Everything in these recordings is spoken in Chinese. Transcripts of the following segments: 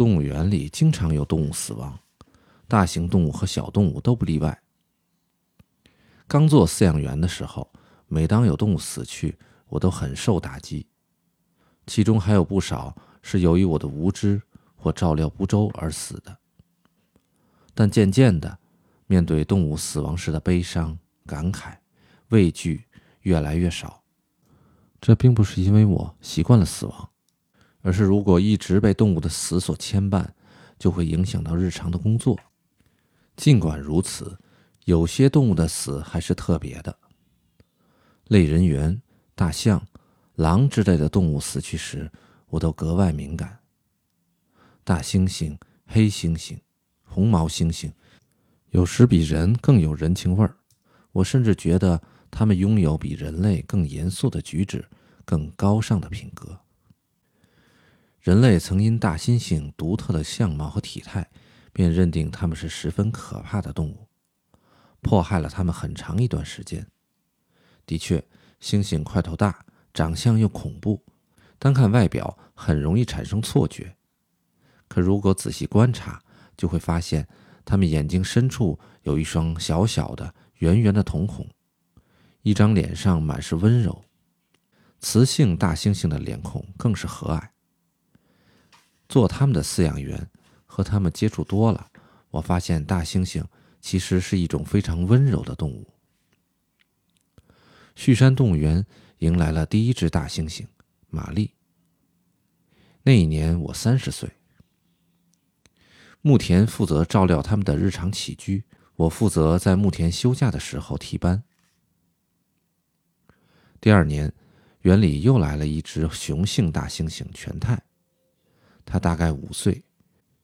动物园里经常有动物死亡，大型动物和小动物都不例外。刚做饲养员的时候，每当有动物死去，我都很受打击，其中还有不少是由于我的无知或照料不周而死的。但渐渐的，面对动物死亡时的悲伤、感慨、畏惧越来越少。这并不是因为我习惯了死亡，而是如果一直被动物的死所牵绊，就会影响到日常的工作。尽管如此，有些动物的死还是特别的。类人猿、大象、狼之类的动物死去时，我都格外敏感。大猩猩、黑猩猩。红毛猩猩有时比人更有人情味儿，我甚至觉得它们拥有比人类更严肃的举止、更高尚的品格。人类曾因大猩猩独特的相貌和体态，便认定它们是十分可怕的动物，迫害了它们很长一段时间。的确，猩猩块头大，长相又恐怖，单看外表很容易产生错觉。可如果仔细观察，就会发现，它们眼睛深处有一双小小的、圆圆的瞳孔，一张脸上满是温柔。雌性大猩猩的脸孔更是和蔼。做他们的饲养员，和他们接触多了，我发现大猩猩其实是一种非常温柔的动物。旭山动物园迎来了第一只大猩猩玛丽。那一年我三十岁。牧田负责照料他们的日常起居，我负责在牧田休假的时候替班。第二年，园里又来了一只雄性大猩猩全泰，他大概五岁，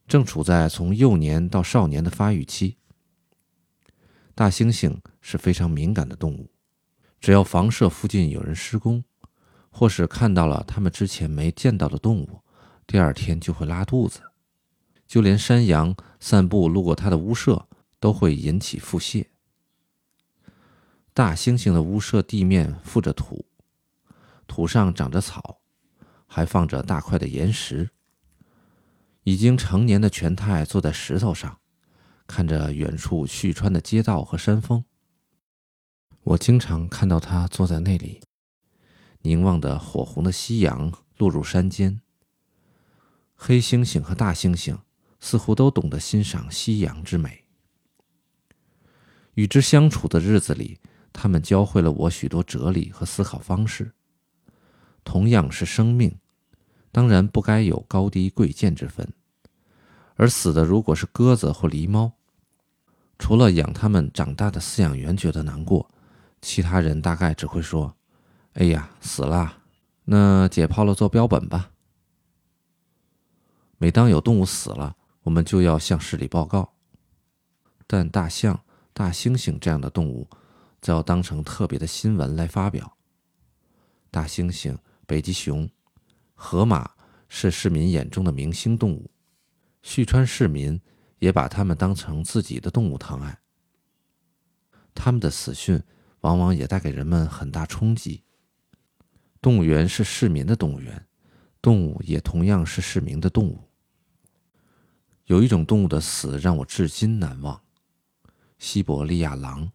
正处在从幼年到少年的发育期。大猩猩是非常敏感的动物，只要房舍附近有人施工，或是看到了他们之前没见到的动物，第二天就会拉肚子。就连山羊散步路过它的屋舍，都会引起腹泻。大猩猩的屋舍地面覆着土，土上长着草，还放着大块的岩石。已经成年的全泰坐在石头上，看着远处旭川的街道和山峰。我经常看到他坐在那里，凝望着火红的夕阳落入山间。黑猩猩和大猩猩。似乎都懂得欣赏夕阳之美。与之相处的日子里，他们教会了我许多哲理和思考方式。同样是生命，当然不该有高低贵贱之分。而死的如果是鸽子或狸猫，除了养它们长大的饲养员觉得难过，其他人大概只会说：“哎呀，死了，那解剖了做标本吧。”每当有动物死了，我们就要向市里报告，但大象、大猩猩这样的动物，则要当成特别的新闻来发表。大猩猩、北极熊、河马是市民眼中的明星动物，旭川市民也把它们当成自己的动物疼爱。他们的死讯往往也带给人们很大冲击。动物园是市民的动物园，动物也同样是市民的动物。有一种动物的死让我至今难忘——西伯利亚狼。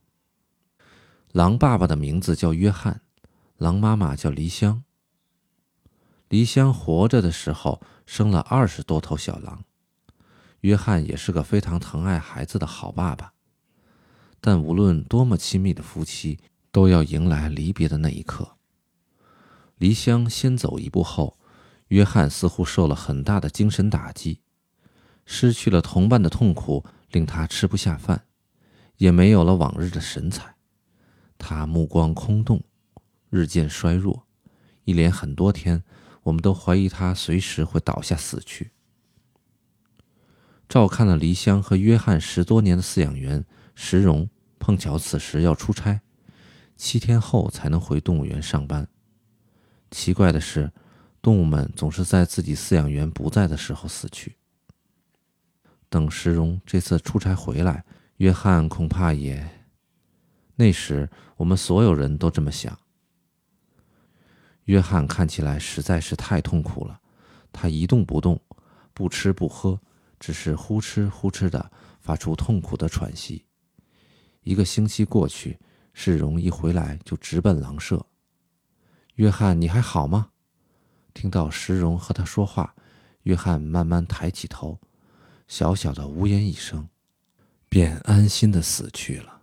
狼爸爸的名字叫约翰，狼妈妈叫黎香。黎香活着的时候生了二十多头小狼，约翰也是个非常疼爱孩子的好爸爸。但无论多么亲密的夫妻，都要迎来离别的那一刻。黎香先走一步后，约翰似乎受了很大的精神打击。失去了同伴的痛苦令他吃不下饭，也没有了往日的神采。他目光空洞，日渐衰弱。一连很多天，我们都怀疑他随时会倒下死去。照看了黎香和约翰十多年的饲养员石荣，碰巧此时要出差，七天后才能回动物园上班。奇怪的是，动物们总是在自己饲养员不在的时候死去。等石荣这次出差回来，约翰恐怕也……那时我们所有人都这么想。约翰看起来实在是太痛苦了，他一动不动，不吃不喝，只是呼哧呼哧的发出痛苦的喘息。一个星期过去，世荣一回来就直奔狼舍。约翰，你还好吗？听到石荣和他说话，约翰慢慢抬起头，小小的呜咽一声，便安心的死去了。